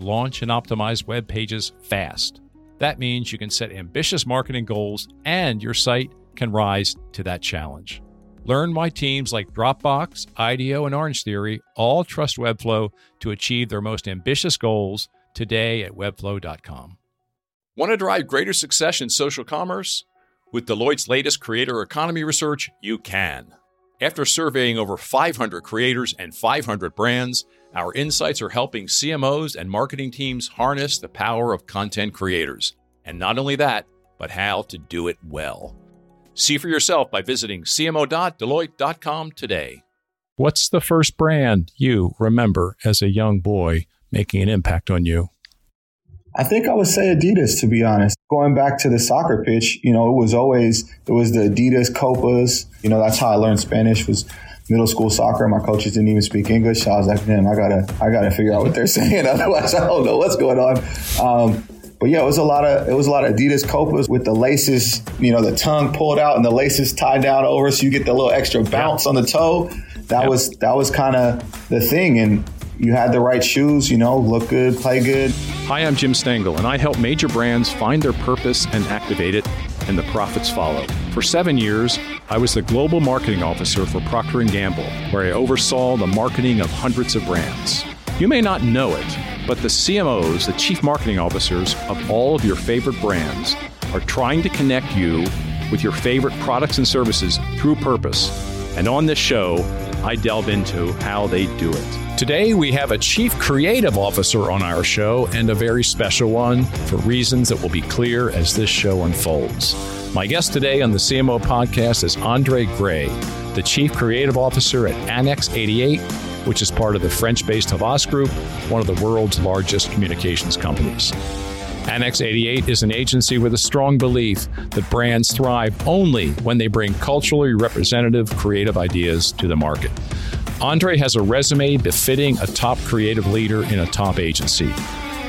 launch, and optimize web pages fast. That means you can set ambitious marketing goals and your site can rise to that challenge. Learn why teams like Dropbox, IDEO, and Orange Theory all trust Webflow to achieve their most ambitious goals today at webflow.com. Want to drive greater success in social commerce? With Deloitte's latest creator economy research, you can. After surveying over 500 creators and 500 brands, our insights are helping CMOs and marketing teams harness the power of content creators. And not only that, but how to do it well. See for yourself by visiting cmo.deloitte.com today. What's the first brand you remember as a young boy making an impact on you? I think I would say Adidas, to be honest. Going back to the soccer pitch, you know, it was always, it was the Adidas Copas. You know, that's how I learned Spanish was middle school soccer. My coaches didn't even speak English. So I was like, man, I gotta, I gotta figure out what they're saying. Otherwise, I don't know what's going on. Um, but yeah, it was a lot of it was a lot of Adidas Copas with the laces, you know, the tongue pulled out and the laces tied down over, so you get the little extra bounce on the toe. That was that was kind of the thing, and you had the right shoes, you know, look good, play good. Hi, I'm Jim Stengel, and I help major brands find their purpose and activate it, and the profits follow. For seven years, I was the global marketing officer for Procter & Gamble, where I oversaw the marketing of hundreds of brands. You may not know it, but the CMOs, the chief marketing officers of all of your favorite brands, are trying to connect you with your favorite products and services through purpose. And on this show, I delve into how they do it. Today, we have a chief creative officer on our show and a very special one for reasons that will be clear as this show unfolds. My guest today on the CMO podcast is Andre Gray, the chief creative officer at Annex 88, which is part of the French based Havas Group, one of the world's largest communications companies. Annex 88 is an agency with a strong belief that brands thrive only when they bring culturally representative creative ideas to the market. Andre has a resume befitting a top creative leader in a top agency.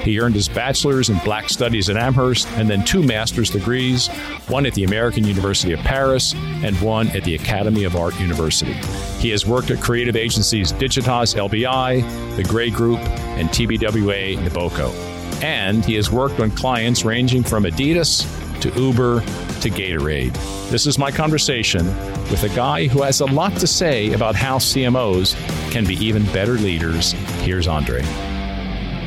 He earned his bachelor's in black studies at Amherst and then two master's degrees, one at the American University of Paris and one at the Academy of Art University. He has worked at creative agencies Digitas LBI, The Grey Group, and TBWA Neboko and he has worked on clients ranging from Adidas to Uber to Gatorade. This is my conversation with a guy who has a lot to say about how CMOs can be even better leaders. Here's Andre.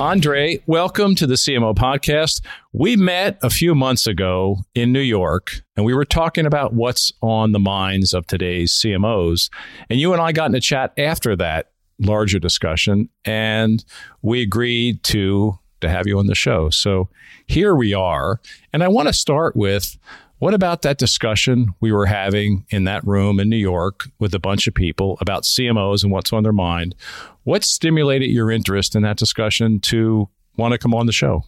Andre, welcome to the CMO podcast. We met a few months ago in New York and we were talking about what's on the minds of today's CMOs. And you and I got in a chat after that larger discussion and we agreed to to have you on the show. So here we are. And I want to start with what about that discussion we were having in that room in New York with a bunch of people about CMOs and what's on their mind? What stimulated your interest in that discussion to want to come on the show?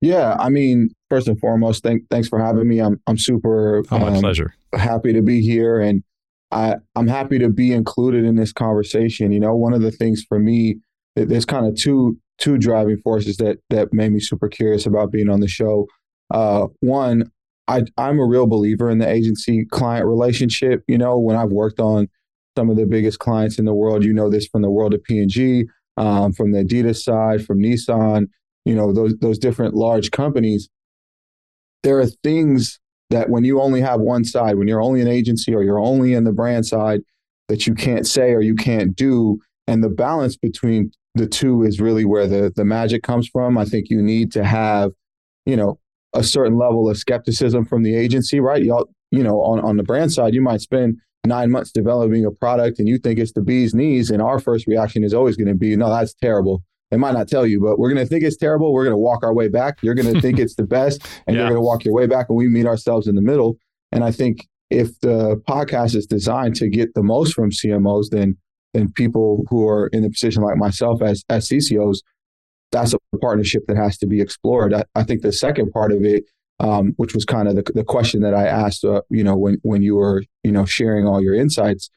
Yeah, I mean, first and foremost, thank, thanks for having me. I'm I'm super oh, my um, pleasure. Happy to be here, and I I'm happy to be included in this conversation. You know, one of the things for me, there's kind of two two driving forces that that made me super curious about being on the show. Uh, one, I, I'm a real believer in the agency client relationship. You know, when I've worked on some of the biggest clients in the world, you know this from the world of P&G, um, from the Adidas side, from Nissan, you know, those those different large companies. There are things that when you only have one side, when you're only an agency or you're only in the brand side, that you can't say or you can't do. And the balance between the two is really where the the magic comes from. I think you need to have, you know, a certain level of skepticism from the agency, right? Y'all, you know, on, on the brand side, you might spend nine months developing a product and you think it's the bee's knees. And our first reaction is always going to be, no, that's terrible. They might not tell you, but we're going to think it's terrible. We're going to walk our way back. You're going to think it's the best and yeah. you're going to walk your way back and we meet ourselves in the middle. And I think if the podcast is designed to get the most from CMOs, then and people who are in a position like myself as as CCOs, that's a partnership that has to be explored. I, I think the second part of it, um, which was kind of the, the question that I asked, uh, you know, when when you were you know sharing all your insights,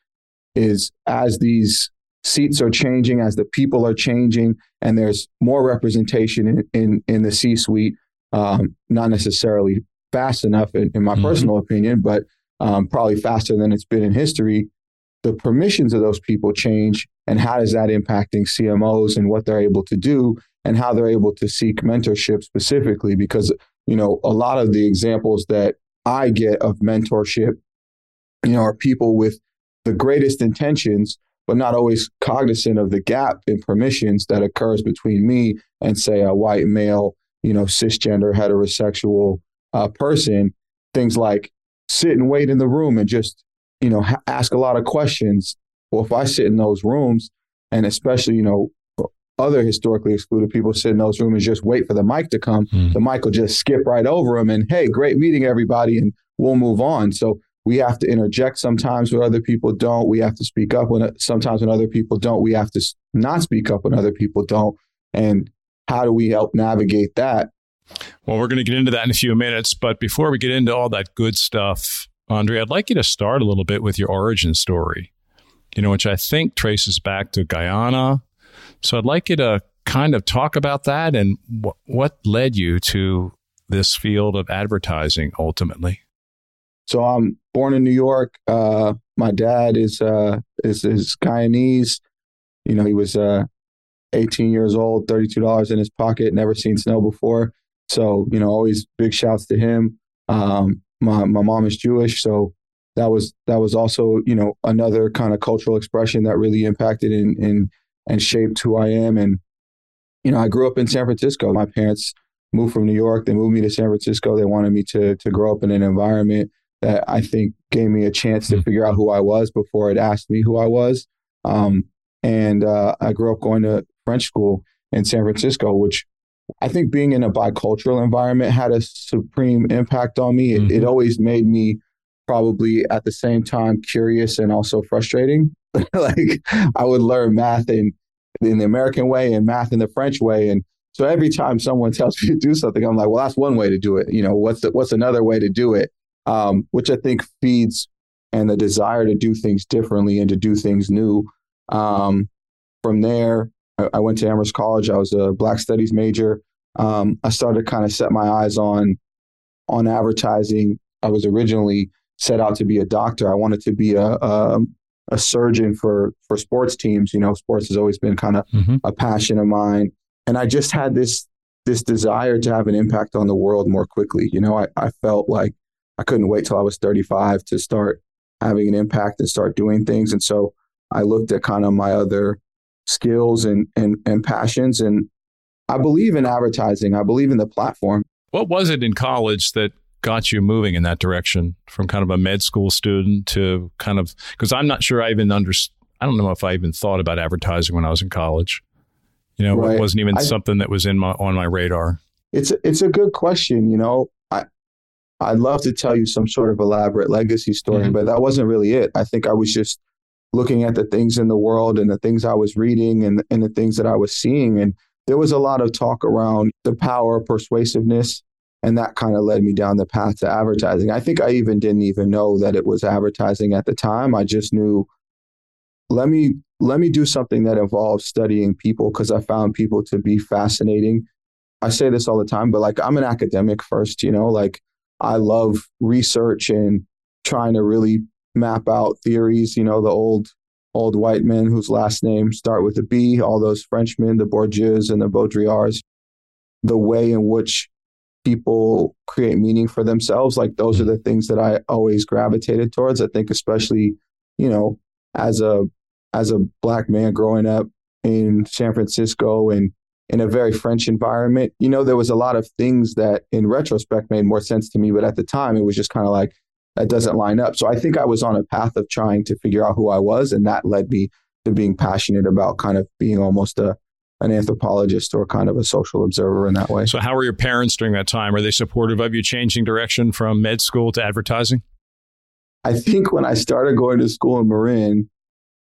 is as these seats are changing, as the people are changing, and there's more representation in in, in the C-suite, um, not necessarily fast enough, in, in my mm-hmm. personal opinion, but um, probably faster than it's been in history. The permissions of those people change, and how is that impacting CMOs and what they're able to do, and how they're able to seek mentorship specifically? Because you know a lot of the examples that I get of mentorship, you know, are people with the greatest intentions, but not always cognizant of the gap in permissions that occurs between me and, say, a white male, you know, cisgender, heterosexual uh, person. Things like sit and wait in the room and just, you know, ha- ask a lot of questions. Well, if I sit in those rooms, and especially, you know, other historically excluded people sit in those rooms and just wait for the mic to come, mm. the mic will just skip right over them and, hey, great meeting everybody, and we'll move on. So we have to interject sometimes when other people don't. We have to speak up when sometimes when other people don't. We have to not speak up when other people don't. And how do we help navigate that? Well, we're going to get into that in a few minutes. But before we get into all that good stuff, Andre, I'd like you to start a little bit with your origin story, you know, which I think traces back to Guyana. So I'd like you to kind of talk about that and wh- what led you to this field of advertising ultimately. So I'm born in New York. Uh, my dad is uh, is is Guyanese. You know, he was uh, 18 years old, $32 in his pocket, never seen snow before. So, you know, always big shouts to him. Um, my my mom is Jewish, so that was that was also, you know, another kind of cultural expression that really impacted and and and shaped who I am. And, you know, I grew up in San Francisco. My parents moved from New York. They moved me to San Francisco. They wanted me to to grow up in an environment that I think gave me a chance to hmm. figure out who I was before it asked me who I was. Um, and uh, I grew up going to French school in San Francisco, which I think being in a bicultural environment had a supreme impact on me. Mm-hmm. It, it, mm-hmm. always made me probably at the same time curious and also frustrating. like I would learn math in in the American way and math in the French way, and so every time someone tells me to do something, I'm like, well, that's one way to do it. You know, what's the, what's another way to do it? um, which I think feeds and the desire to do things differently and to do things new. Um, from there, I, I, went to Amherst College. I was a Black Studies major. Um, I started kind of set my eyes on on advertising. I was originally set out to be a doctor. I wanted to be a, a, a surgeon for for sports teams. You know, sports has always been kind of mm-hmm. a passion of mine, and I just had this this desire to have an impact on the world more quickly. You know, I, I felt like I couldn't wait till I was 35 to start having an impact and start doing things. And so I looked at kind of my other skills and, and, and passions. And I believe in advertising, I believe in the platform. What was it in college that got you moving in that direction from kind of a med school student to kind of, because I'm not sure I even understood. I don't know if I even thought about advertising when I was in college. You know, right. it wasn't even I, something that was in my on my radar. It's it's a good question. You know, I I'd love to tell you some sort of elaborate legacy story, mm-hmm. but that wasn't really it. I think I was just looking at the things in the world and the things I was reading and, and the things that I was seeing. And there was a lot of talk around the power of persuasiveness. And that kind of led me down the path to advertising. I think I even didn't even know that it was advertising at the time. I just knew let me let me do something that involves studying people because I found people to be fascinating. I say this all the time, but like I'm an academic first, you know, like I love research and trying to really map out theories. You know, the old old white men whose last name start with a B, all those Frenchmen, the Bourdieu and the Baudrillards, the way in which people create meaning for themselves. Like those are the things that I always gravitated towards. I think especially, you know, as a as a black man growing up in San Francisco and in a very French environment. You know, there was a lot of things that in retrospect made more sense to me, but at the time it was just kind of like, that doesn't line up. So I think I was on a path of trying to figure out who I was, and that led me to being passionate about kind of being almost a an anthropologist or kind of a social observer in that way. So how were your parents during that time? Are they supportive of you changing direction from med school to advertising? I think when I started going to school in Marin,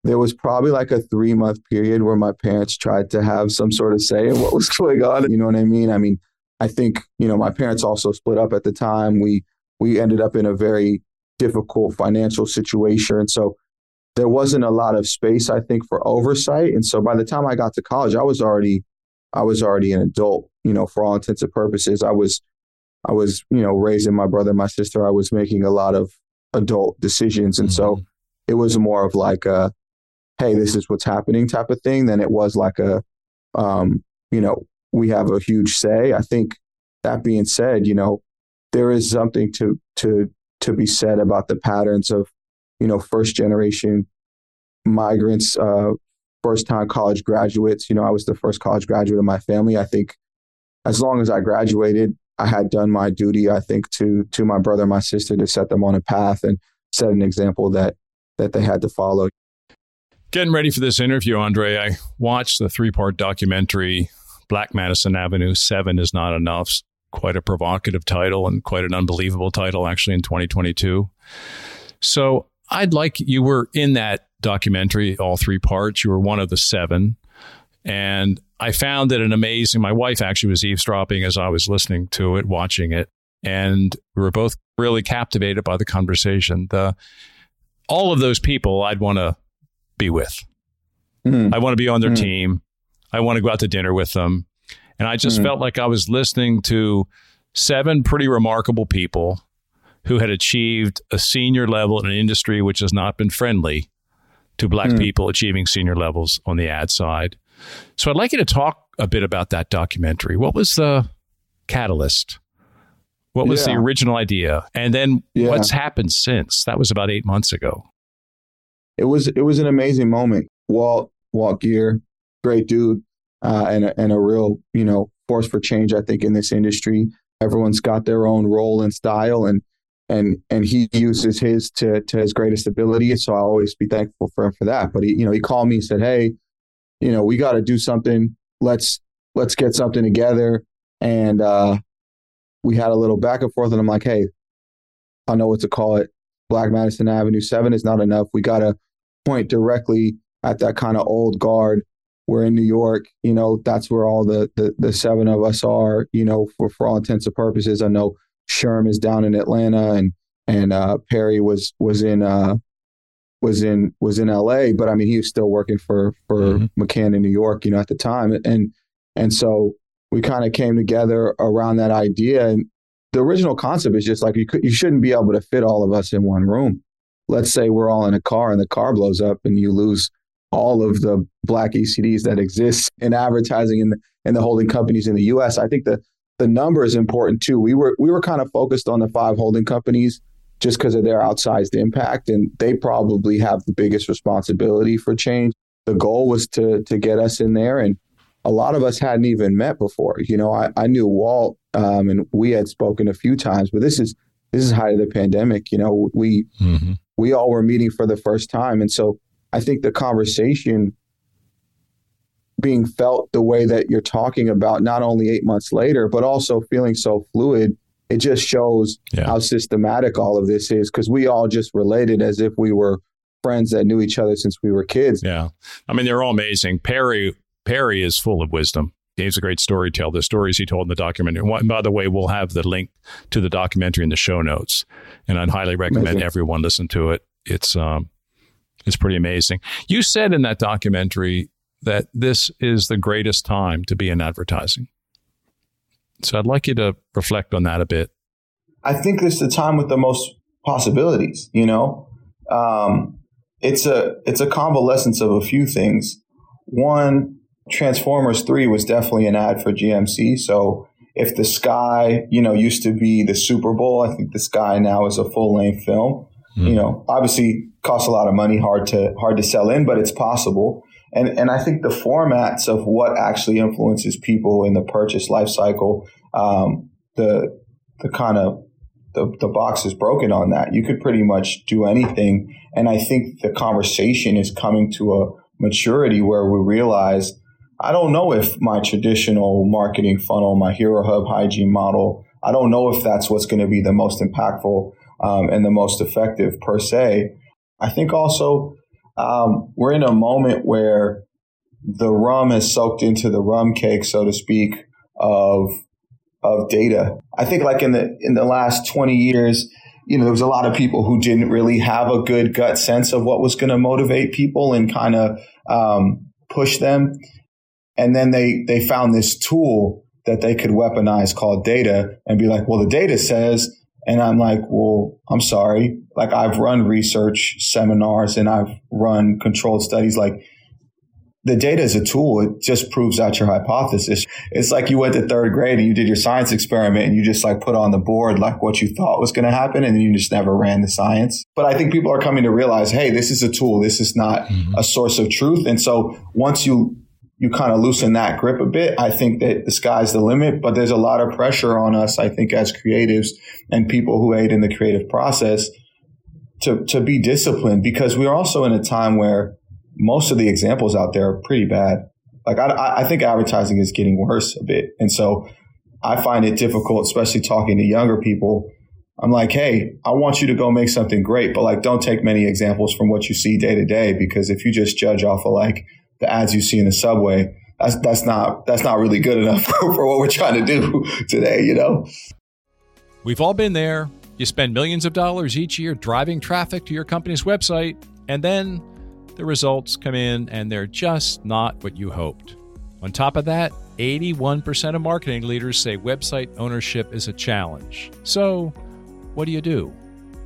there was probably like a three month period where my parents tried to have some sort of say in what was going on. You know what I mean? I mean, I think, you know, my parents also split up at the time. We we ended up in a very difficult financial situation. And so there wasn't a lot of space, I think, for oversight. And so by the time I got to college, I was already I was already an adult, you know, for all intents and purposes. I was I was, you know, raising my brother, and my sister. I was making a lot of adult decisions. And mm-hmm. so it was more of like a, hey, this is what's happening type of thing than it was like a, um, you know, we have a huge say. I think that being said, you know, there is something to to to be said about the patterns of, you know, first generation migrants, uh, first time college graduates. You know, I was the first college graduate of my family. I think as long as I graduated, I had done my duty, I think, to to my brother and my sister to set them on a path and set an example that that they had to follow. Getting ready for this interview, Andre, I watched the three part documentary, Black Madison Avenue Seven is Not Enough. Quite a provocative title and quite an unbelievable title, actually, in 2022. So I'd like you were in that documentary, all three parts. You were one of the seven. And I found it an amazing. My wife actually was eavesdropping as I was listening to it, watching it, and we were both really captivated by the conversation. The all of those people I'd want to be with. Mm. I want to be on their mm. team. I want to go out to dinner with them. And I just mm. felt like I was listening to seven pretty remarkable people who had achieved a senior level in an industry which has not been friendly to black hmm. people achieving senior levels on the ad side. So I'd like you to talk a bit about that documentary. What was the catalyst? What was yeah. the original idea? And then yeah. what's happened since? That was about eight months ago. It was it was an amazing moment. Walt Walt Geer, great dude, uh, and a, and a real you know force for change. I think in this industry, everyone's got their own role and style, and and and he uses his to to his greatest ability. So I'll always be thankful for him for that. But he you know he called me and said, hey, you know, we got to do something. Let's let's get something together. And uh, we had a little back and forth, and I'm like, hey, I know what to call it. Black Madison Avenue Seven is not enough. We got to point directly at that kind of old guard. We're in New York, you know, that's where all the, the the seven of us are, you know, for for all intents and purposes. I know Sherm is down in Atlanta, and and uh, Perry was was in uh, was in was in LA, but I mean he was still working for for mm-hmm. McCann in New York, you know, at the time, and and so we kind of came together around that idea. And the original concept is just like you could, you shouldn't be able to fit all of us in one room. Let's say we're all in a car and the car blows up and you lose all of the black ECDs that exist in advertising in the, in the holding companies in the U.S. I think the the number is important too. We were we were kind of focused on the five holding companies just because of their outsized impact. And they probably have the biggest responsibility for change. The goal was to to get us in there, and a lot of us hadn't even met before. You know, I, I knew Walt, um, and we had spoken a few times, but this is this is height of the pandemic. You know, we mm-hmm. we all were meeting for the first time, and so I think the conversation being felt the way that you're talking about, not only eight months later, but also feeling so fluid it just shows yeah. how systematic all of this is because we all just related as if we were friends that knew each other since we were kids. Yeah. I mean, they're all amazing. Perry Perry is full of wisdom. He's a great storyteller. The stories he told in the documentary. And by the way, we'll have the link to the documentary in the show notes, and I'd highly recommend amazing. everyone listen to it. It's um, it's pretty amazing. You said in that documentary that this is the greatest time to be in advertising. So I'd like you to reflect on that a bit. I think this is the time with the most possibilities. You know, um, it's a it's a convalescence of a few things. One, Transformers Three was definitely an ad for GMC. So if the sky, you know, used to be the Super Bowl, I think the sky now is a full length film. Mm. You know, obviously costs a lot of money, hard to hard to sell in, but it's possible. And, and I think the formats of what actually influences people in the purchase life cycle, um, the, the kind of the, the box is broken on that. You could pretty much do anything. And I think the conversation is coming to a maturity where we realize I don't know if my traditional marketing funnel, my Hero Hub hygiene model, I don't know if that's what's going to be the most impactful um, and the most effective per se. I think also um, we're in a moment where the rum has soaked into the rum cake, so to speak, of of data. I think like in the in the last 20 years, you know, there was a lot of people who didn't really have a good gut sense of what was going to motivate people and kind of um, push them. And then they they found this tool that they could weaponize called data and be like, well, the data says, and I'm like, well, I'm sorry. Like I've run research seminars and I've run controlled studies. Like the data is a tool. It just proves out your hypothesis. It's like you went to third grade and you did your science experiment and you just like put on the board like what you thought was going to happen and you just never ran the science. But I think people are coming to realize, hey, this is a tool. This is not mm-hmm. a source of truth. And so once you you kind of loosen that grip a bit, I think that the sky's the limit. But there's a lot of pressure on us, I think, as creatives and people who aid in the creative process to to be disciplined because we're also in a time where most of the examples out there are pretty bad. Like I, I think advertising is getting worse a bit, and so I find it difficult, especially talking to younger people. I'm like, hey, I want you to go make something great, but like, don't take many examples from what you see day to day because if you just judge off of like the ads you see in the subway, that's that's not that's not really good enough for, what we're trying to do today. You know, we've all been there. You spend millions of dollars each year driving traffic to your company's website, and then the results come in and they're just not what you hoped. On top of that, 81% of marketing leaders say website ownership is a challenge. So, what do you do?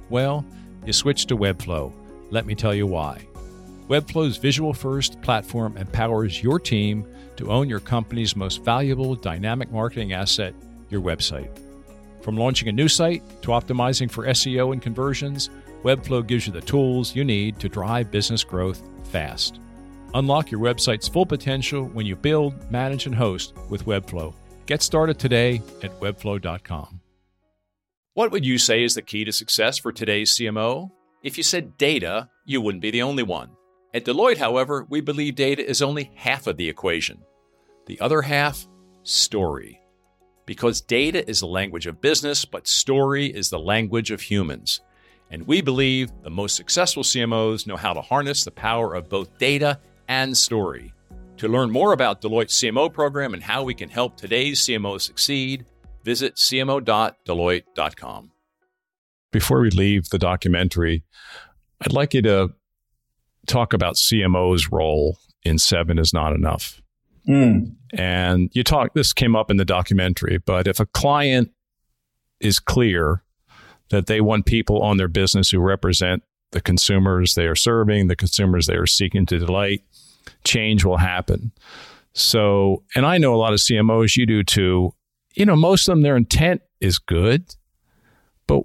Well, you switch to Webflow. Let me tell you why. Webflow's visual first platform empowers your team to own your company's most valuable dynamic marketing asset, your website. From launching a new site to optimizing for SEO and conversions, Webflow gives you the tools you need to drive business growth fast. Unlock your website's full potential when you build, manage, and host with Webflow. Get started today at webflow.com. What would you say is the key to success for today's CMO? If you said data, you wouldn't be the only one. At Deloitte, however, we believe data is only half of the equation. The other half, story. Because data is the language of business, but story is the language of humans. And we believe the most successful CMOs know how to harness the power of both data and story. To learn more about Deloitte's CMO program and how we can help today's CMOs succeed, visit cmo.deloitte.com. Before we leave the documentary, I'd like you to talk about CMO's role in Seven is Not Enough. Mm. And you talk, this came up in the documentary, but if a client is clear that they want people on their business who represent the consumers they are serving, the consumers they are seeking to delight, change will happen. So, and I know a lot of CMOs, you do too. You know, most of them, their intent is good, but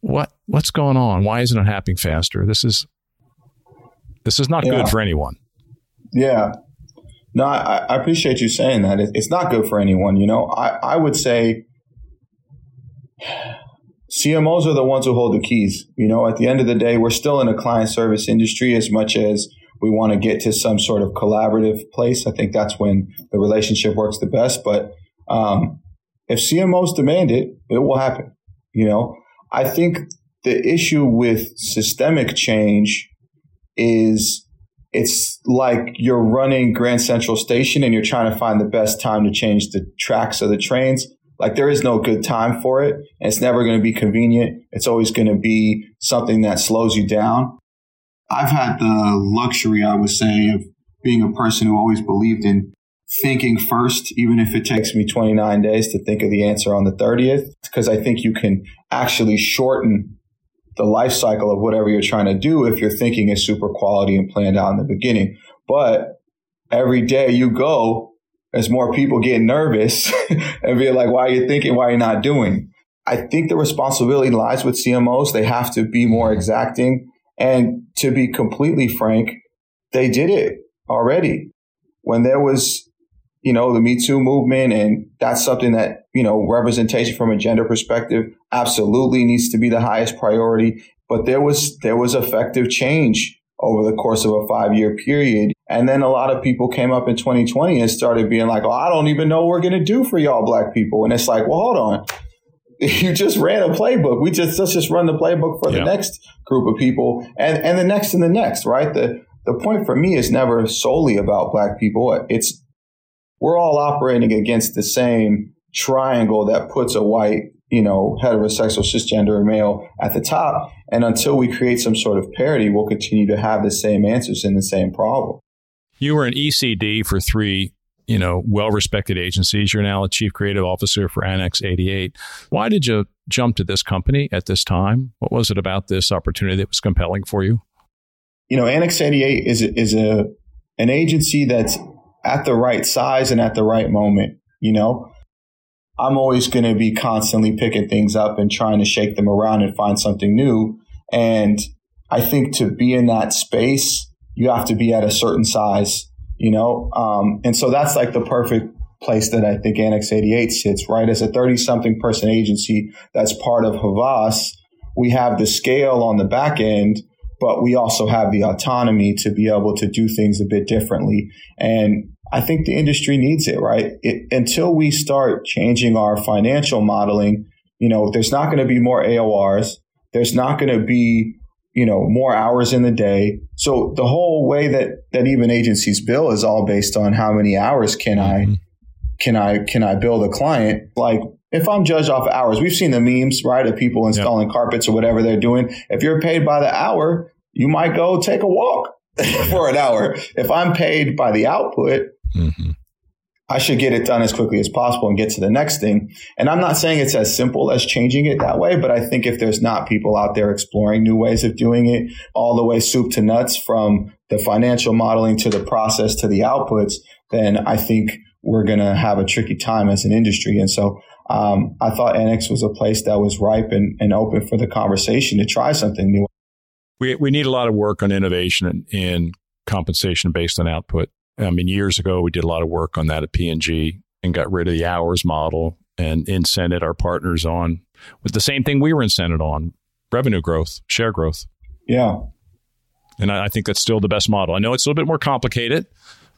what what's going on? Why isn't it happening faster? This is this is not yeah. good for anyone. Yeah. No, I, I, appreciate you saying that. it's not good for anyone. You know, I, I would say CMOs are the ones who hold the keys. You know, at the end of the day, we're still in a client service industry as much as we want to get to some sort of collaborative place. I think that's when the relationship works the best. But um, if CMOs demand it, it will happen. You know, I think the issue with systemic change is it's like you're running Grand Central Station and you're trying to find the best time to change the tracks of the trains. Like there is no good time for it. And it's never going to be convenient. It's always going to be something that slows you down. I've had the luxury, I would say, of being a person who always believed in thinking first, even if it takes me 29 days to think of the answer on the 30th, because I think you can actually shorten the life cycle of whatever you're trying to do if you're thinking is super quality and planned out in the beginning. But every day you go, as more people get nervous and be like, why are you thinking? Why are you not doing? I think the responsibility lies with CMOs. They have to be more exacting. And to be completely frank, they did it already. When there was, you know, the Me Too movement, and that's something that, you know, representation from a gender perspective absolutely needs to be the highest priority. But there was there was effective change over the course of a five year period. And then a lot of people came up in 2020 and started being like, oh, I don't even know what we're going to do for y'all black people. And it's like, well, hold on. You just ran a playbook. We just, let's just run the playbook for yeah. the next group of people and, and the next and the next, right? The, the point for me is never solely about black people. It's we're all operating against the same triangle that puts a white, you know, heterosexual cisgender male at the top. And until we create some sort of parity, we'll continue to have the same answers and the same problem. You were an ECD for three, you know, well-respected agencies. You're now a chief creative officer for Annex 88. Why did you jump to this company at this time? What was it about this opportunity that was compelling for you? You know, Annex 88 is is a an agency that's at the right size and at the right moment. You know, I'm always going to be constantly picking things up and trying to shake them around and find something new. And I think to be in that space, you have to be at a certain size, you know? Um, and so that's like the perfect place that I think Annex 88 sits, right? As a 30 something person agency that's part of Havas, we have the scale on the back end, but we also have the autonomy to be able to do things a bit differently. And I think the industry needs it, right? It, until we start changing our financial modeling, you know, there's not going to be more AORs. There's not going to be, you know, more hours in the day. So the whole way that that even agencies bill is all based on how many hours can mm-hmm. I can I can I bill the client? Like if I'm judged off of hours, we've seen the memes, right, of people installing yep. carpets or whatever they're doing. If you're paid by the hour, you might go take a walk for an hour. If I'm paid by the output, Mm-hmm. I should get it done as quickly as possible and get to the next thing. And I'm not saying it's as simple as changing it that way, but I think if there's not people out there exploring new ways of doing it, all the way soup to nuts from the financial modeling to the process to the outputs, then I think we're going to have a tricky time as an industry. And so um, I thought Annex was a place that was ripe and, and open for the conversation to try something new. We, we need a lot of work on innovation and, and compensation based on output. I mean, years ago, we did a lot of work on that at P&G and got rid of the hours model and incented our partners on with the same thing we were incented on revenue growth, share growth. Yeah. And I, I think that's still the best model. I know it's a little bit more complicated,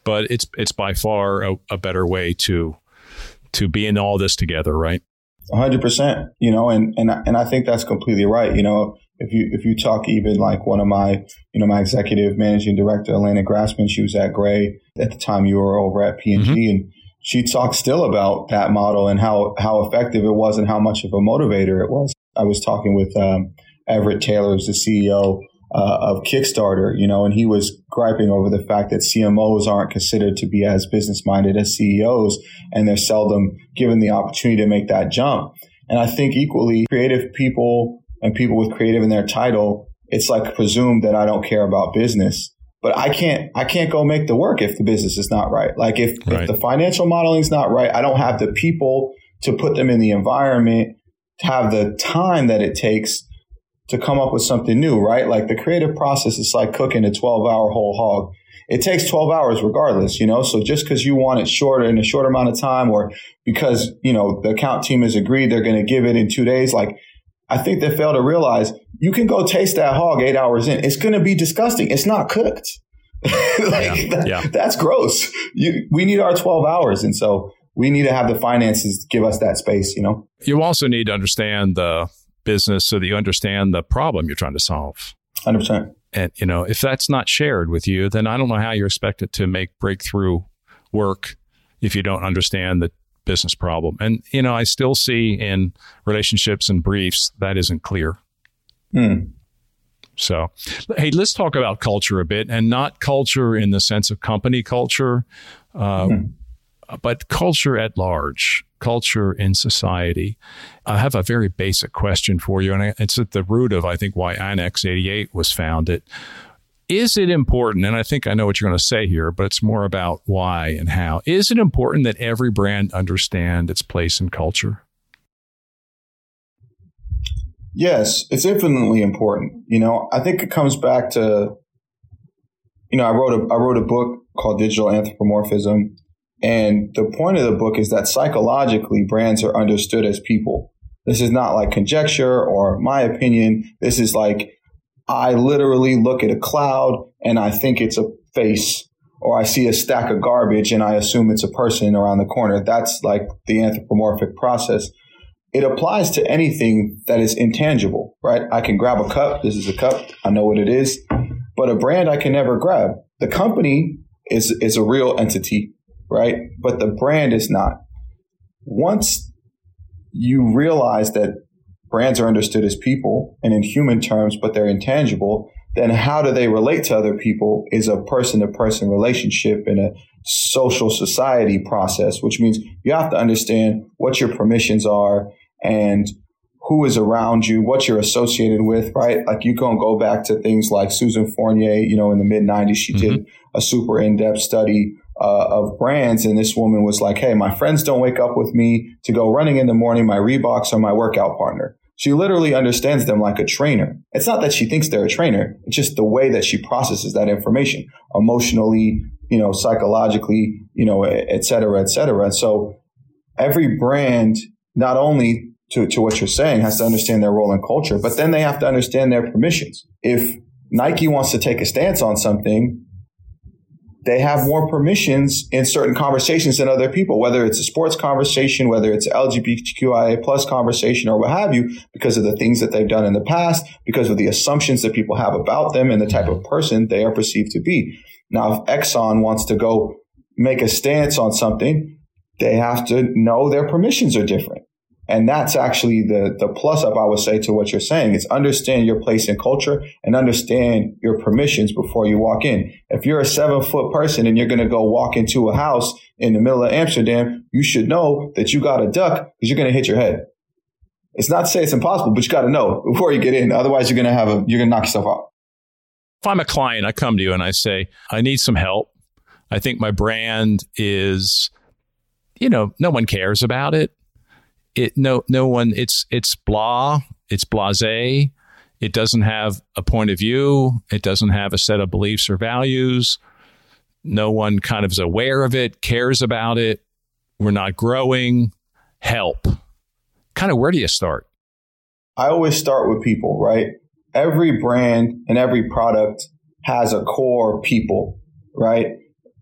but it's it's by far a, a better way to to be in all this together, right? hundred percent. You know, and and and I think that's completely right. You know, if you if you talk even like one of my you know my executive managing director Elena Grassman, she was at Grey at the time you were over at P and G, mm-hmm. and she talks still about that model and how how effective it was and how much of a motivator it was. I was talking with um, Everett Taylor, who's the CEO uh, of Kickstarter, you know, and he was griping over the fact that CMOs aren't considered to be as business minded as CEOs, and they're seldom given the opportunity to make that jump. And I think equally creative people and people with creative in their title, it's like presumed that I don't care about business. But I can't I can't go make the work if the business is not right. Like if, right. if the financial modeling is not right, I don't have the people to put them in the environment, to have the time that it takes to come up with something new, right? Like the creative process is like cooking a 12 hour whole hog. It takes 12 hours regardless, you know? So just because you want it shorter in a short amount of time or because, you know, the account team has agreed they're going to give it in two days, like I think they fail to realize you can go taste that hog eight hours in. It's going to be disgusting. It's not cooked. like, yeah, that, yeah. That's gross. You, we need our 12 hours. And so we need to have the finances give us that space, you know? You also need to understand the business so that you understand the problem you're trying to solve. 100%. And, you know, if that's not shared with you, then I don't know how you're expected to make breakthrough work if you don't understand the business problem. And, you know, I still see in relationships and briefs that isn't clear. Hmm. So, hey, let's talk about culture a bit and not culture in the sense of company culture, uh, hmm. but culture at large, culture in society. I have a very basic question for you, and it's at the root of, I think, why Annex 88 was founded. Is it important, and I think I know what you're going to say here, but it's more about why and how. Is it important that every brand understand its place in culture? Yes, it's infinitely important. You know, I think it comes back to, you know, I wrote a I wrote a book called Digital Anthropomorphism, and the point of the book is that psychologically, brands are understood as people. This is not like conjecture or my opinion. This is like I literally look at a cloud and I think it's a face, or I see a stack of garbage and I assume it's a person around the corner. That's like the anthropomorphic process. It applies to anything that is intangible, right? I can grab a cup. This is a cup. I know what it is. but a brand I can never grab. The company is is a real entity, right? But the brand is not. Once you realize that brands are understood as people and in human terms, but they're intangible, then how do they relate to other people is a person to person relationship and a social society process, which means you have to understand what your permissions are and who is around you, what you're associated with, right? Like you can go back to things like Susan Fournier, you know, in the mid 90s, she mm-hmm. did a super in depth study uh, of brands. And this woman was like, Hey, my friends don't wake up with me to go running in the morning. My Reeboks are my workout partner. She literally understands them like a trainer. It's not that she thinks they're a trainer. It's just the way that she processes that information emotionally, you know, psychologically, you know, et cetera, et cetera. And so every brand not only to, to what you're saying has to understand their role in culture, but then they have to understand their permissions. If Nike wants to take a stance on something, they have more permissions in certain conversations than other people, whether it's a sports conversation, whether it's LGBTQIA plus conversation or what have you, because of the things that they've done in the past, because of the assumptions that people have about them and the type of person they are perceived to be. Now, if Exxon wants to go make a stance on something, they have to know their permissions are different. And that's actually the, the plus up I would say to what you're saying. It's understand your place in culture and understand your permissions before you walk in. If you're a seven foot person and you're going to go walk into a house in the middle of Amsterdam, you should know that you got a duck because you're going to hit your head. It's not to say it's impossible, but you got to know before you get in. Otherwise, you're going to have a, you're going to knock yourself out. If I'm a client, I come to you and I say, I need some help. I think my brand is, you know, no one cares about it it no no one it's it's blah it's blasé. It doesn't have a point of view. It doesn't have a set of beliefs or values. No one kind of is aware of it cares about it. We're not growing. Help. Kind of where do you start? I always start with people right? Every brand and every product has a core people right?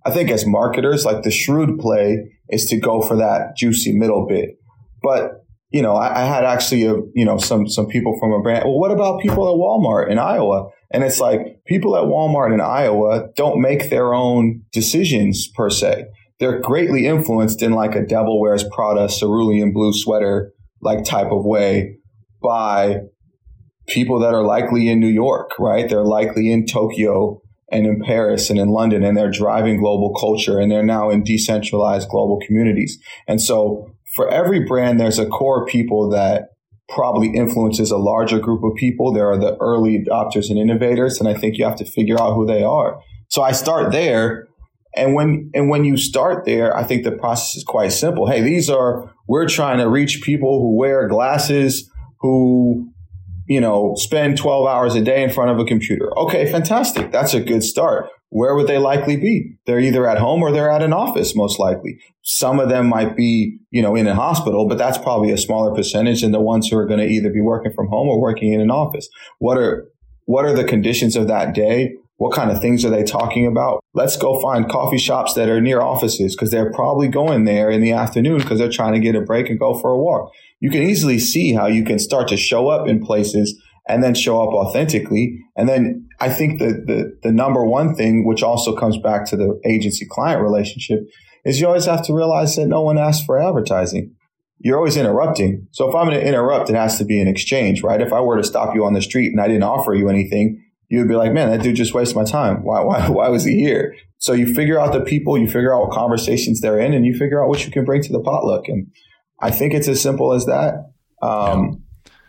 I think as marketers like the shrewd play is to go for that juicy middle bit but you know, I, I, had actually a you know some some people from a brand. Well, what about people at Walmart in Iowa? And it's like people at Walmart in Iowa don't make their own decisions per se. They're greatly influenced in like a Devil Wears Prada cerulean blue sweater like type of way by people that are likely in New York, right? They're likely in Tokyo and in Paris and in London, and they're driving global culture, and they're now in decentralized global communities. And so for every brand, there's a core people that probably influences a larger group of people. There are the early adopters and innovators, and I think you have to figure out who they are. So I start there. And when and when you start there, I think the process is quite simple. Hey, these are we're trying to reach people who wear glasses, who you know, spend 12 hours a day in front of a computer. Okay, fantastic. That's a good start where would they likely be? They're either at home or they're at an office, most likely. Some of them might be, you know, in a hospital, but that's probably a smaller percentage than the ones who are going to either be working from home or working in an office. What are, what are the conditions of that day? What kind of things are they talking about? Let's go find coffee shops that are near offices because they're probably going there in the afternoon because they're trying to get a break and go for a walk. You can easily see how you can start to show up in places and then show up authentically. And then I think the, the, the number one thing, which also comes back to the agency client relationship, is you always have to realize that no one asks for advertising. You're always interrupting. So if I'm going to interrupt, it has to be an exchange, right? If I were to stop you on the street and I didn't offer you anything, you would be like, man, that dude just wasted my time. Why, why, why was he here? So you figure out the people, you figure out what conversations they're in, and you figure out what you can bring to the potluck. And I think it's as simple as that. Um,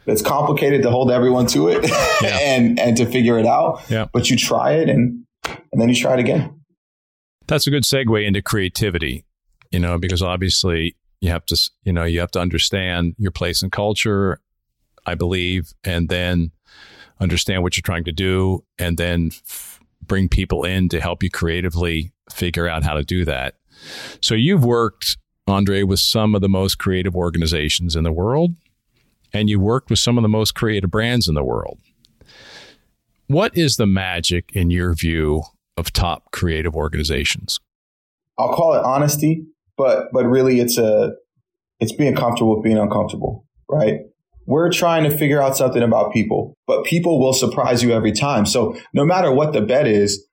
it's complicated to hold everyone to it yeah. and and to figure it out. Yeah. But you try it and and then you try it again. That's a good segue into creativity, you know, because obviously you have to you know you have to understand your place in culture, I believe, and then understand what you're trying to do, and then f- bring people in to help you creatively figure out how to do that. So you've worked, Andre, with some of the most creative organizations in the world and you worked with some of the most creative brands in the world. What is the magic, in your view, of top creative organizations? I'll call it honesty, but but really it's a it's being comfortable with being uncomfortable, right? we're trying to figure out something about people, but people will surprise you every time. So no matter what the bet is,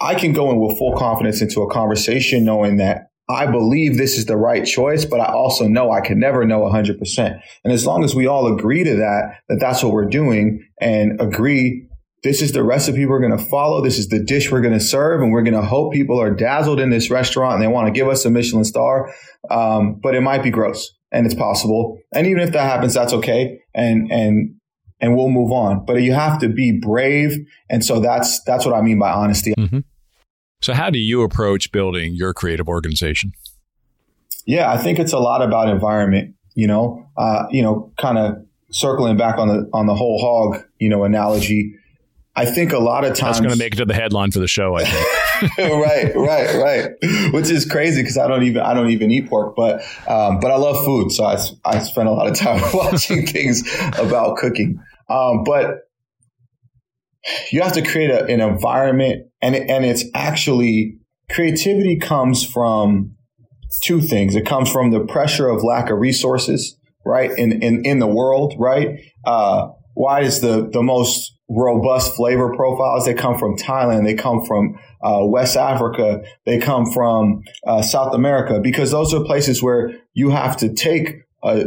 I can go in with full confidence into a conversation knowing that I believe this is the right choice, but I also know I can never know 100%. And as long as we all agree to that, that that's what we're doing and agree this is the recipe we're going to follow. This is the dish we're going to serve. And we're going to hope people are dazzled in this restaurant and they want to give us a Michelin star. Um, but it might be gross and it's possible. And even if that happens, that's okay. And, and, and we'll move on. But you have to be brave. And so that's, that's what I mean by honesty. Mm-hmm. So how do you approach building your creative organization? Yeah, I think it's a lot about environment, you know, uh, you know, kind of circling back on the, on the whole hog, you know, analogy I think a lot of times that's going to make it to the headline for the show. I think. right, right, right. Which is crazy because I don't even I don't even eat pork, but um, but I love food, so I I spend a lot of time watching things about cooking. Um, but you have to create a, an environment, and and it's actually creativity comes from two things. It comes from the pressure of lack of resources, right, in in in the world, right. Uh, why is the the most robust flavor profiles. They come from Thailand. They come from uh, West Africa. They come from uh, South America because those are places where you have to take a,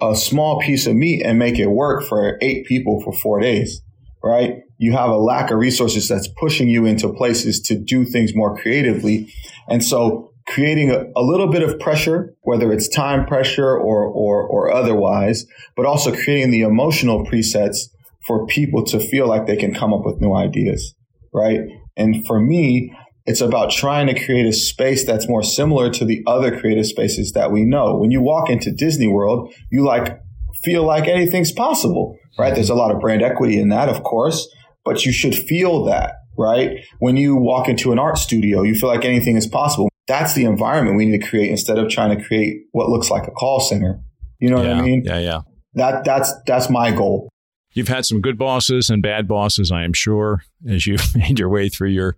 a small piece of meat and make it work for eight people for four days, right? You have a lack of resources that's pushing you into places to do things more creatively. And so creating a, a, little bit of pressure, whether it's time pressure or, or, or otherwise, but also creating the emotional presets for people to feel like they can come up with new ideas, right? And for me, it's about trying to create a space that's more similar to the other creative spaces that we know. When you walk into Disney World, you like feel like anything's possible, right? There's a lot of brand equity in that, of course, but you should feel that, right? When you walk into an art studio, you feel like anything is possible. That's the environment we need to create instead of trying to create what looks like a call center. You know yeah, what I mean? Yeah, yeah. That that's that's my goal. You've had some good bosses and bad bosses, I am sure, as you've made your way through your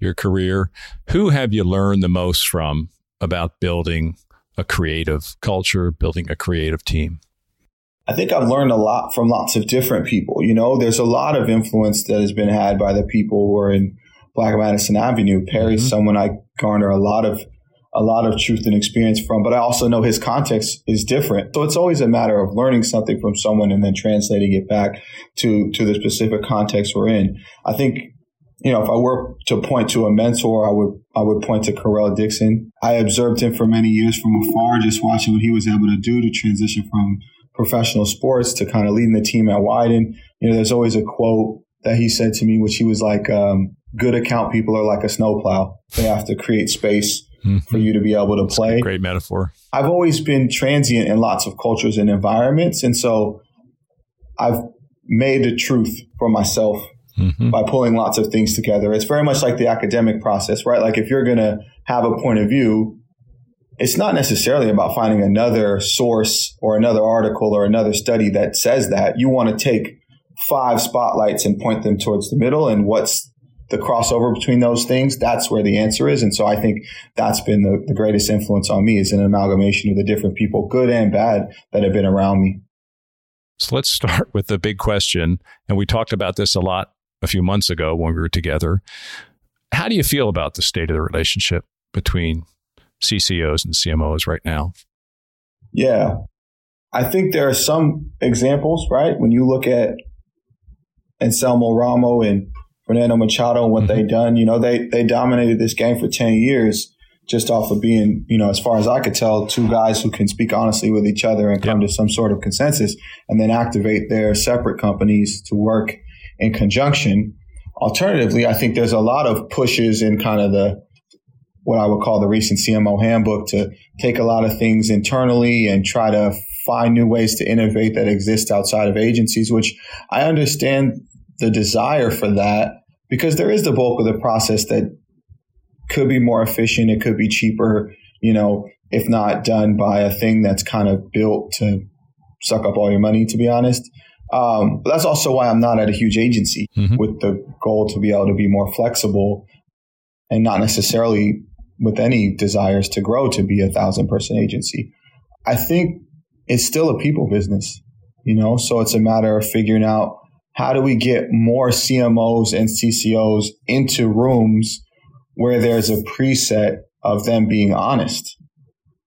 your career. Who have you learned the most from about building a creative culture, building a creative team? I think I've learned a lot from lots of different people. You know, there's a lot of influence that has been had by the people who are in Black Madison Avenue. Perry's mm-hmm. someone I garner a lot of a lot of truth and experience from, but I also know his context is different. So it's always a matter of learning something from someone and then translating it back to, to the specific context we're in. I think, you know, if I were to point to a mentor, I would, I would point to Karrelle Dixon. I observed him for many years from afar, just watching what he was able to do to transition from professional sports to kind of leading the team at Wieden. You know, there's always a quote that he said to me, which he was like, um, good account people are like a snowplow. They have to create space mm-hmm. for you to be able to play. Great metaphor. I've always been transient in lots of cultures and environments. And so I've made the truth for myself mm-hmm. by pulling lots of things together. It's very much like the academic process, right? Like if you're going to have a point of view, it's not necessarily about finding another source or another article or another study that says that. You want to take five spotlights and point them towards the middle and what's the crossover between those things, that's where the answer is. And so I think that's been the, the greatest influence on me is an amalgamation of the different people, good and bad, that have been around me. So let's start with the big question. And we talked about this a lot a few months ago when we were together. How do you feel about the state of the relationship between CCOs and CMOs right now? Yeah. I think there are some examples, right? When you look at Anselmo Ramos and Fernando Machado and what mm-hmm. they done. You know, they they dominated this game for ten years just off of being, you know, as far as I could tell, two guys who can speak honestly with each other and come yep. to some sort of consensus, and then activate their separate companies to work in conjunction. Alternatively, I think there's a lot of pushes in kind of the what I would call the recent CMO handbook to take a lot of things internally and try to find new ways to innovate that exist outside of agencies, which I understand the desire for that because there is the bulk of the process that could be more efficient. It could be cheaper, you know, if not done by a thing that's kind of built to suck up all your money, to be honest. Um, but that's also why I'm not at a huge agency mm-hmm. with the goal to be able to be more flexible and not necessarily with any desires to grow to be a thousand person agency. I think it's still a people business. you know? So it's a matter of figuring out how do we get more CMOs and CCOs into rooms where there's a preset of them being honest,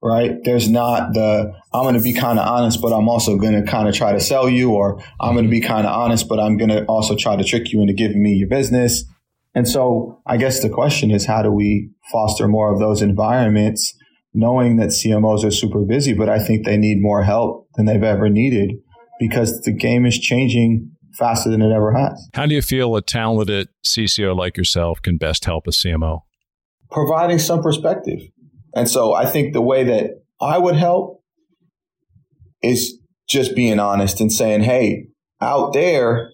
right? There's not the, I'm going to be kind of honest, but I'm also going to kind of try to sell you, or I'm going to be kind of honest, but I'm going to also try to trick you into giving me your business. And so I guess the question is, how do we foster more of those environments, knowing that CMOs are super busy, but I think they need more help than they've ever needed because the game is changing faster than it ever has. How do you feel a talented CCO like yourself can best help a CMO? Providing some perspective. And so I think the way that I would help is just being honest and saying, hey, out there,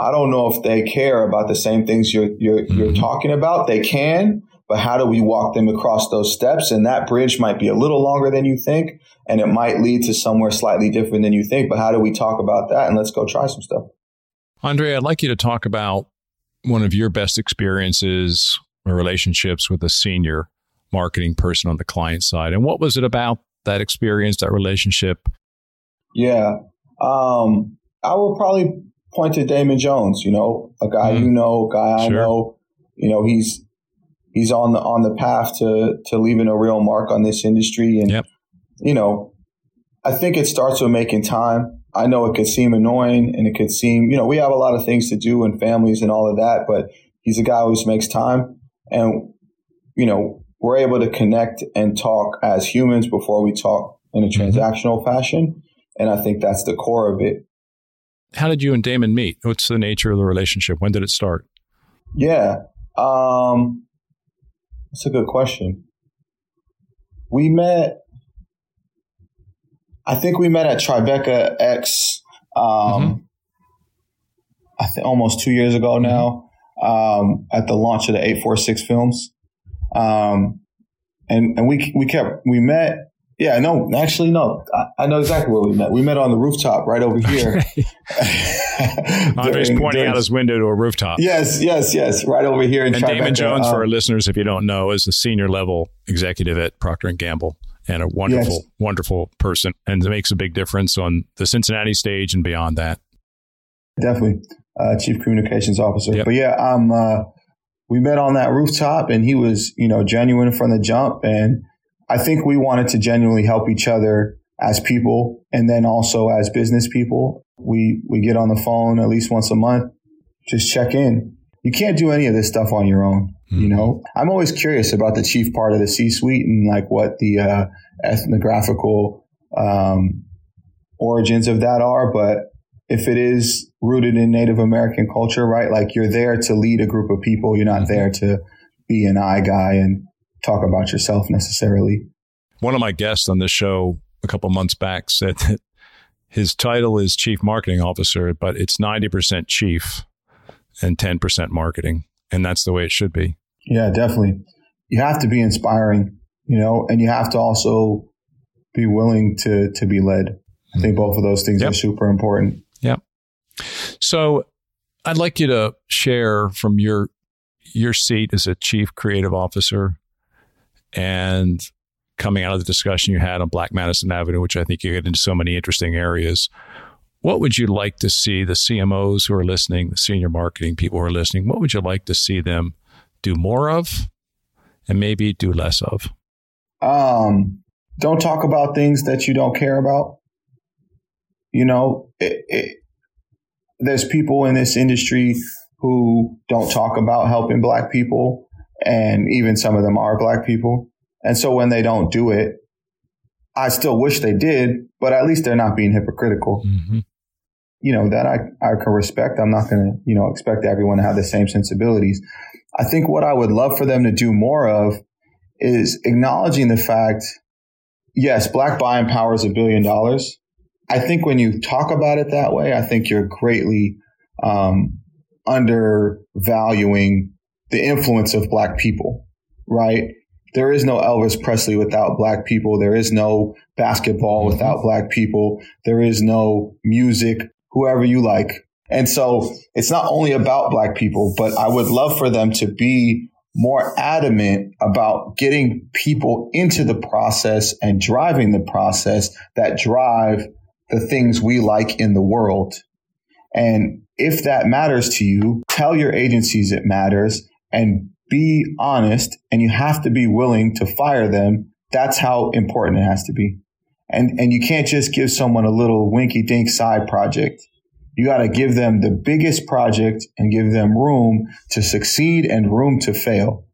I don't know if they care about the same things you're you're, mm-hmm. you're talking about. They can, but how do we walk them across those steps? And that bridge might be a little longer than you think, and it might lead to somewhere slightly different than you think. But how do we talk about that? And let's go try some stuff. Andre, I'd like you to talk about one of your best experiences or relationships with a senior marketing person on the client side. And what was it about that experience, that relationship? Yeah. Um, I will probably point to Damon Jones, you know, a guy mm. you know, a guy I know. You know, he's he's on the on the path to to leaving a real mark on this industry. And yep. you know, I think it starts with making time. I know it could seem annoying and it could seem, you know, we have a lot of things to do and families and all of that, but he's a guy who makes time. And, you know, we're able to connect and talk as humans before we talk in a mm-hmm. transactional mm-hmm. fashion. And I think that's the core of it. How did you and Damon meet? What's the nature of the relationship? When did it start? Yeah. Um, that's a good question. We met I think we met at Tribeca X. Um, mm-hmm. I think almost two years ago now, um, at the launch of the eight four six films, um, and and we we kept we met. Yeah, no, actually, no. I, I, know exactly where we met. We met on the rooftop right over here. Andre's pointing during, out his window to a rooftop. Yes, yes, yes, right over here. In and Tribeca. Damon Jones, um, for our listeners, if you don't know, is a senior level executive at Procter and Gamble and a wonderful, yes. wonderful person, and it makes a big difference on the Cincinnati stage and beyond that. Definitely, uh, chief communications officer. Yep. But yeah, um, uh, we met on that rooftop, and he was, you know, genuine from the jump, and I think we wanted to genuinely help each other as people, and then also as business people. We we get on the phone at least once a month, just check in. You can't do any of this stuff on your own. Mm-hmm. You know, I'm always curious about the chief part of the C suite and like what the uh, ethnographical um, origins of that are. But if it is rooted in Native American culture, right, like you're there to lead a group of people, you're not mm-hmm. there to be an I guy and talk about yourself necessarily. One of my guests on this show a couple months back said that his title is chief marketing officer, but it's 90% chief and 10% marketing and that's the way it should be. Yeah, definitely. You have to be inspiring, you know, and you have to also be willing to to be led. I think both of those things yep. are super important. Yep. So, I'd like you to share from your your seat as a chief creative officer and coming out of the discussion you had on Black Madison Avenue, which I think you get into so many interesting areas. What would you like to see the CMOs who are listening, the senior marketing people who are listening, what would you like to see them do more of and maybe do less of? Um, don't talk about things that you don't care about. You know, it, it, there's people in this industry who don't talk about helping black people, and even some of them are black people. And so when they don't do it, I still wish they did, but at least they're not being hypocritical. Mm-hmm. You know, that I, I can respect. I'm not going to, you know, expect everyone to have the same sensibilities. I think what I would love for them to do more of is acknowledging the fact, yes, black buying power is a billion dollars. I think when you talk about it that way, I think you're greatly um, undervaluing the influence of black people, right? there is no Elvis Presley without black people. There is no basketball mm-hmm. without black people. There is no music, whoever you like. And so it's not only about black people, but I would love for them to be more adamant about getting people into the process and driving the process that drive the things we like in the world. And if that matters to you, tell your agencies it matters and be honest. And you have to be willing to fire them. That's how important it has to be. And, and you can't just give someone a little winky dink side project. You got to give them the biggest project and give them room to succeed and room to fail.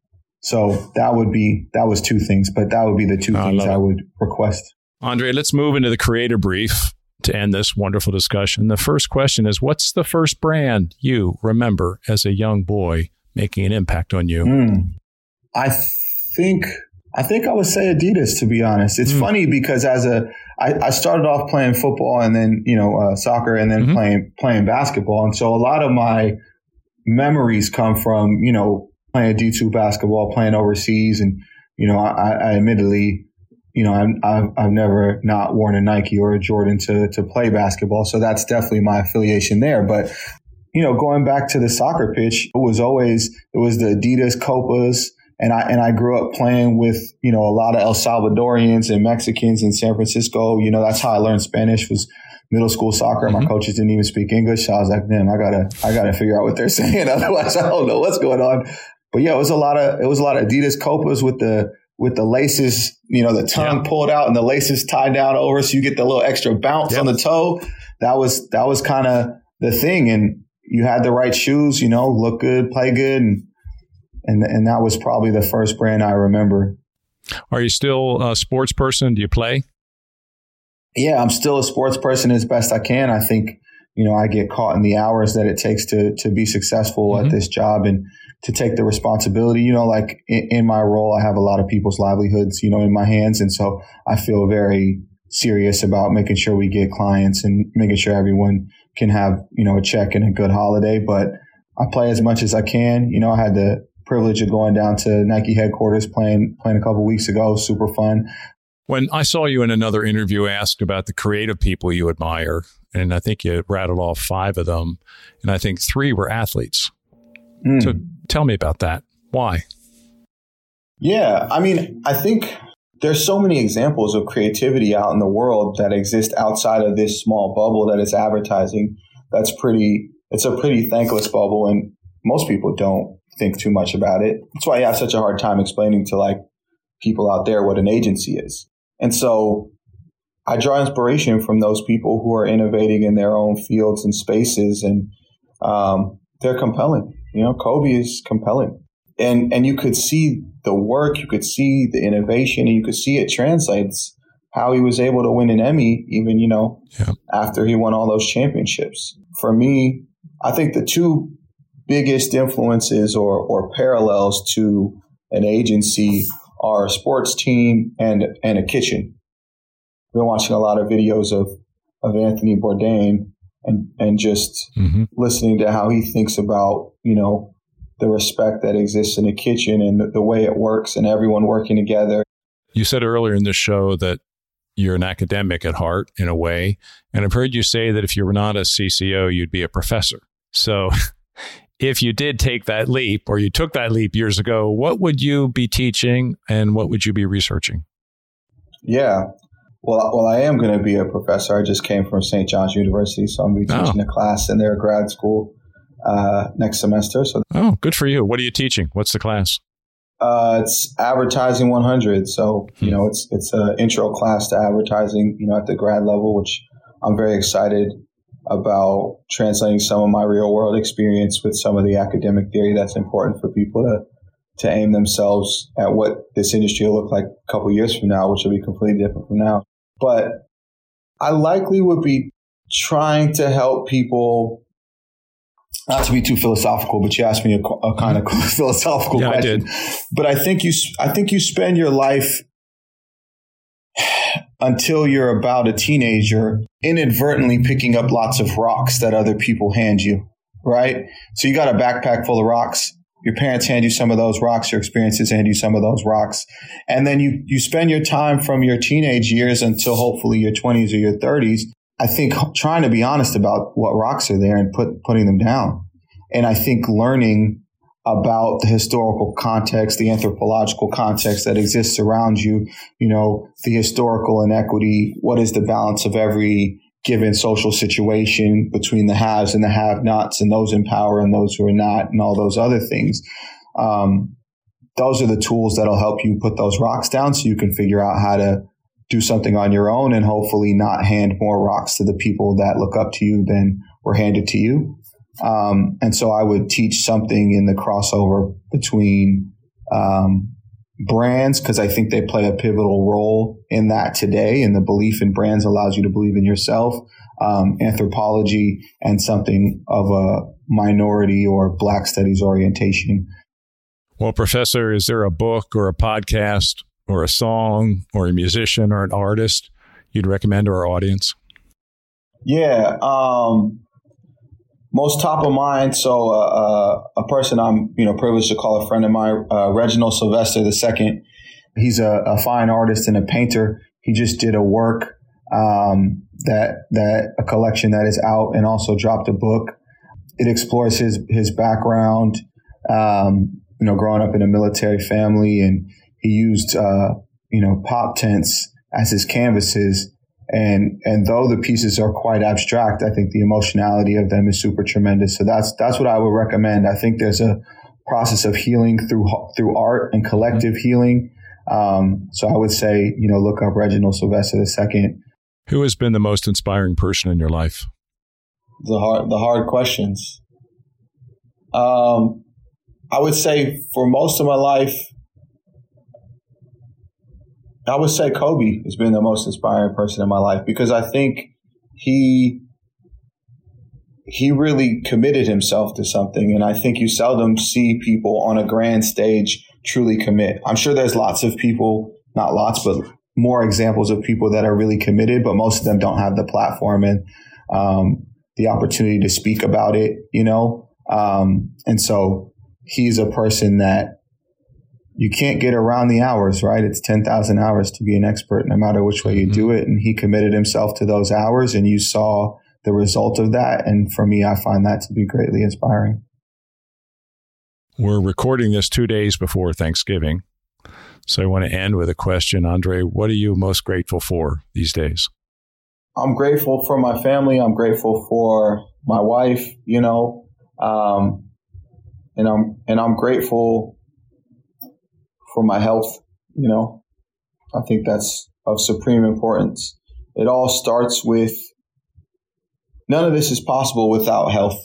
So that would be, that was two things, but that would be the two oh, things I, I would request. Andre, let's move into the creator brief to end this wonderful discussion. The first question is What's the first brand you remember as a young boy making an impact on you? Mm, I think. I think I would say Adidas, to be honest. It's mm. funny because as a, I, I started off playing football and then, you know, uh, soccer and then mm-hmm. playing, playing basketball. And so a lot of my memories come from, you know, playing D2 basketball, playing overseas. And, you know, I, I admittedly you know, I'm, I've, I've never not worn a Nike or a Jordan to, to play basketball. So that's definitely my affiliation there. But, you know, going back to the soccer pitch, it was always, it was the Adidas Copas. And I, and I grew up playing with, you know, a lot of El Salvadorians and Mexicans in San Francisco. You know, that's how I learned Spanish was middle school soccer. Mm-hmm. My coaches didn't even speak English. So I was like, man, I gotta, I gotta figure out what they're saying. Otherwise I don't know what's going on. But yeah, it was a lot of, it was a lot of Adidas Copas with the, with the laces, you know, the tongue yeah. pulled out and the laces tied down over, so you get the little extra bounce yep. on the toe. That was that was kind of the thing, and you had the right shoes, you know, look good, play good, and and and that was probably the first brand I remember. Are you still a sports person? Do you play? Yeah, I'm still a sports person as best I can. I think you know I get caught in the hours that it takes to to be successful mm-hmm. at this job, and to take the responsibility. You know, like in, in, my role, I have a lot of people's livelihoods, you know, in my hands. And so I feel very serious about making sure we get clients and making sure everyone can have, you know, a check and a good holiday. But I play as much as I can. You know, I had the privilege of going down to Nike headquarters playing, playing a couple weeks ago. Super fun. When I saw you in another interview asked about the creative people you admire, and I think you rattled off five of them, and I think three were athletes. Mm. So tell me about that. Why? Yeah, I mean, I think there's so many examples of creativity out in the world that exist outside of this small bubble that is advertising. That's pretty. It's a pretty thankless bubble, and most people don't think too much about it. That's why I have such a hard time explaining to like people out there what an agency is. And so I draw inspiration from those people who are innovating in their own fields and spaces, and um, they're compelling. You know, Kobe is compelling. And and you could see the work, you could see the innovation, and you could see it translates how he was able to win an Emmy, even, you know, yeah. after he won all those championships. For me, I think the two biggest influences or, or parallels to an agency are a sports team and and a kitchen. I've been watching a lot of videos of of Anthony Bourdain and and just mm-hmm. listening to how he thinks about you know the respect that exists in the kitchen and the, the way it works and everyone working together. You said earlier in the show that you're an academic at heart in a way, and I've heard you say that if you were not a CCO, you'd be a professor. So. If you did take that leap or you took that leap years ago, what would you be teaching and what would you be researching? Yeah. Well, well, I am going to be a professor. I just came from St. John's University, so I'm going to be oh. teaching oh. a class in their grad school uh, next semester. So, oh, good for you. What are you teaching? What's the class? Uh, it's advertising 100. So, hmm. you know, it's it's an intro class to advertising. You know, at the grad level, which I'm very excited about translating some of my real world experience with some of the academic theory that's important for people to to aim themselves at what this industry will look like a couple years from now, which will be completely different from now. But I likely would be trying to help people. Not to be too philosophical, but you asked me a, a kind of philosophical yeah, question. I but I think you, I think you spend your life until you're about a teenager inadvertently picking up lots of rocks that other people hand you, right? So you got a backpack full of rocks your parents hand you some of those rocks, your experiences hand you some of those rocks. And then you, you spend your time from your teenage years until hopefully your 20s or your 30s, I think trying to be honest about what rocks are there and put, putting them down. And I think learning about the historical context, the anthropological context that exists around you, you know, the historical inequity, what is the balance of every given social situation between the haves and the have-nots and those in power and those who are not and all those other things. Um, those are the tools that'll help you put those rocks down so you can figure out how to do something on your own and hopefully not hand more rocks to the people that look up to you than were handed to you. Um, and so I would teach something in the crossover between um, brands because I think they play a pivotal role in that today. And the belief in brands allows you to believe in yourself. Um, anthropology and something of a minority or Black studies orientation. Well, Professor, is there a book or a podcast or a song or a musician or an artist you'd recommend to our audience? Yeah. Um, most top of mind. So uh, uh, a person I'm you know privileged to call a friend of mine, uh, Reginald Sylvester II. He's a, a, fine artist and a painter. He just did a work um, that that a collection that is out and also dropped a book. It explores his his background. Um, you know, growing up in a military family, and he used uh, you know pop tents as his canvases and and though the pieces are quite abstract, I think the emotionality of them is super tremendous. So that's that's what I would recommend. I think there's a process of healing through through art and collective healing. Um, so I would say, you know, look up Reginald Sylvester II. Who has been the most inspiring person in your life? The hard the hard questions. Um, I would say for most of my life, I would say Kobe has been the most inspiring person in my life because I think he he really committed himself to something and I think you seldom see people on a grand stage truly commit. I'm sure there's lots of people, not lots, but more examples of people that are really committed, but most of them don't have the platform and um, the opportunity to speak about it, you know? Um, and so he's a person that you can't get around the hours, right? It's 10,000 hours to be an expert, no matter which way you do mm-hmm. it. And he committed himself to those hours, and you saw the result of that. And for me, I find that to be greatly inspiring. We're recording this two days before Thanksgiving. So I want to end with a question. Andre, what are you most grateful for these days? I'm grateful for my family. I'm grateful for my wife, you know, um, and I'm, and I'm grateful for my health. You know, I think that's of supreme importance. It all starts with none of this is possible without health.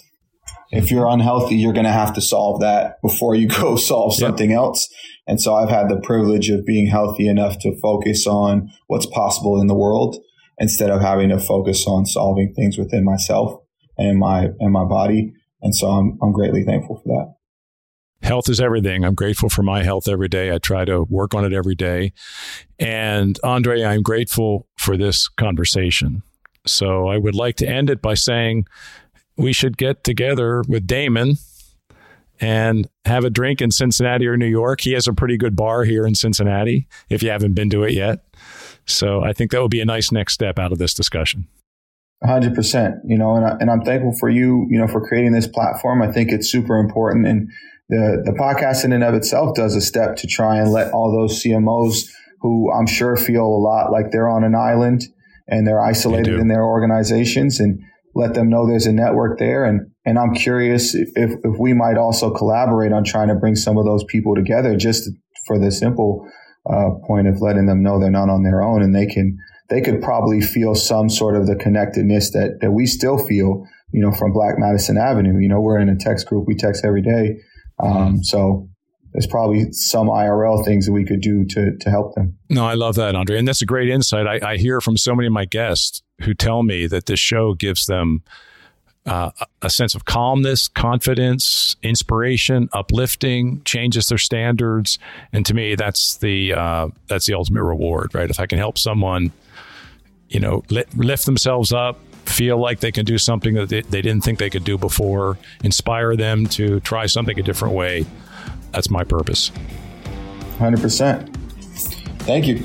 If you're unhealthy, you're going to have to solve that before you go solve something else. And so I've had the privilege of being healthy enough to focus on what's possible in the world instead of having to focus on solving things within myself and my and my body. And so I'm I'm greatly thankful for that health is everything. I'm grateful for my health every day. I try to work on it every day. And Andre, I'm grateful for this conversation. So I would like to end it by saying we should get together with Damon and have a drink in Cincinnati or New York. He has a pretty good bar here in Cincinnati if you haven't been to it yet. So I think that would be a nice next step out of this discussion. hundred percent, you know, and, I, and I'm thankful for you, you know, for creating this platform. I think it's super important. And the, the podcast in and of itself does a step to try and let all those CMOs who I'm sure feel a lot like they're on an island and they're isolated they in their organizations and let them know there's a network there. And, and I'm curious if, if, if we might also collaborate on trying to bring some of those people together just for the simple uh, point of letting them know they're not on their own and they can, they could probably feel some sort of the connectedness that, that we still feel, you know, from Black Madison Avenue. You know, we're in a text group, we text every day um, so there's probably some IRL things that we could do to to help them. No, I love that, Andre, and that's a great insight. I, I hear from so many of my guests who tell me that this show gives them uh, a sense of calmness, confidence, inspiration, uplifting, changes their standards, and to me, that's the uh, that's the ultimate reward, right? If I can help someone, you know, lift themselves up, feel like they can do something that they, they didn't think they could do before, inspire them to try something a different way. That's my purpose. 100%. Thank you.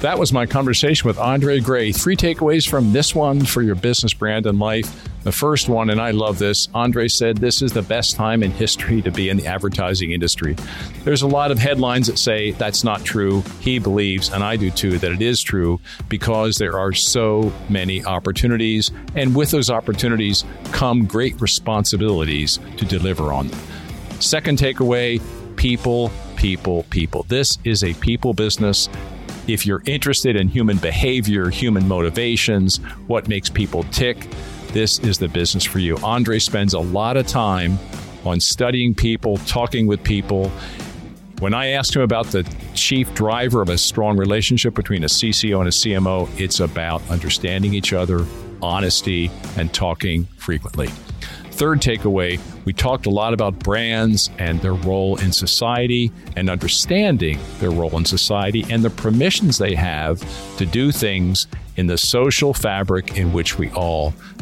That was my conversation with Andre Gray. Three takeaways from this one for your business brand and life. The first one, and I love this, Andre said this is the best time in history to be in the advertising industry. There's a lot of headlines that say that's not true. He believes, and I do too, that it is true because there are so many opportunities. And with those opportunities come great responsibilities to deliver on them. Second takeaway people, people, people. This is a people business. If you're interested in human behavior, human motivations, what makes people tick, this is the business for you. Andre spends a lot of time on studying people, talking with people. When I asked him about the chief driver of a strong relationship between a CCO and a CMO, it's about understanding each other, honesty, and talking frequently. Third takeaway we talked a lot about brands and their role in society and understanding their role in society and the permissions they have to do things in the social fabric in which we all